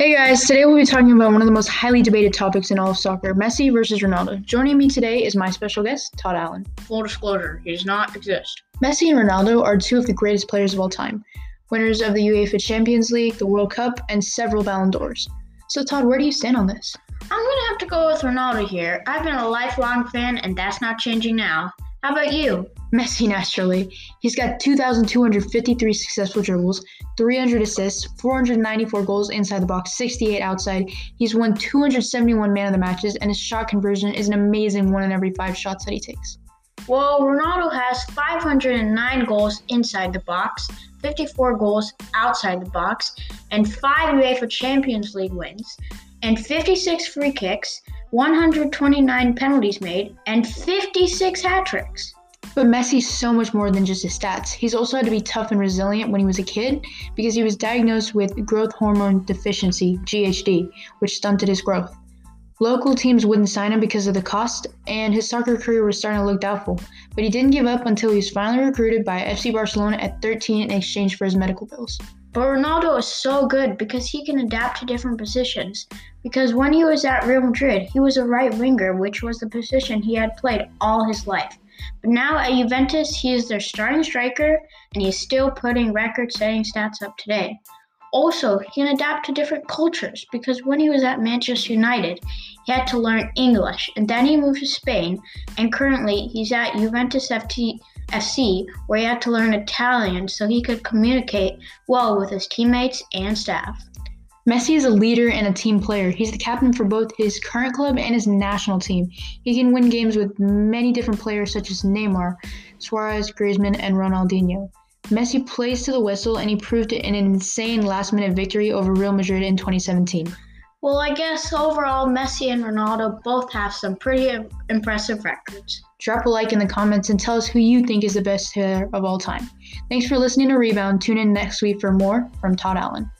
Hey guys, today we'll be talking about one of the most highly debated topics in all of soccer Messi versus Ronaldo. Joining me today is my special guest, Tod Allen. Full disclosure, he does not exist. Messi and Ronaldo are two of the greatest players of all time, winners of the UEFA Champions League, the World Cup, and several Ballon d'Ors. So, Todd, where do you stand on this? I'm gonna have to go with Ronaldo here. I've been a lifelong fan, and that's not changing now. How about you? Messi, naturally. He's got 2,253 successful dribbles, 300 assists, 494 goals inside the box, 68 outside. He's won 271 man of the matches, and his shot conversion is an amazing one in every five shots that he takes. Well, Ronaldo has 509 goals inside the box, 54 goals outside the box, and 5 UEFA Champions League wins, and 56 free kicks, 129 penalties made, and 56 hat tricks. But Messi's so much more than just his stats. He's also had to be tough and resilient when he was a kid because he was diagnosed with growth hormone deficiency, GHD, which stunted his growth. Local teams wouldn't sign him because of the cost, and his soccer career was starting to look doubtful. But he didn't give up until he was finally recruited by FC Barcelona at 13 in exchange for his medical bills. But Ronaldo is so good because he can adapt to different positions. Because when he was at Real Madrid, he was a right winger, which was the position he had played all his life. But now at Juventus, he is their starting striker, and he's still putting record setting stats up today. Also, he can adapt to different cultures because when he was at Manchester United, he had to learn English, and then he moved to Spain, and currently he's at Juventus FT, FC, where he had to learn Italian so he could communicate well with his teammates and staff. Messi is a leader and a team player. He's the captain for both his current club and his national team. He can win games with many different players such as Neymar, Suarez, Griezmann, and Ronaldinho. Messi plays to the whistle, and he proved it in an insane last minute victory over Real Madrid in 2017. Well, I guess overall, Messi and Ronaldo both have some pretty impressive records. Drop a like in the comments and tell us who you think is the best player of all time. Thanks for listening to Rebound. Tune in next week for more from Tod Allen.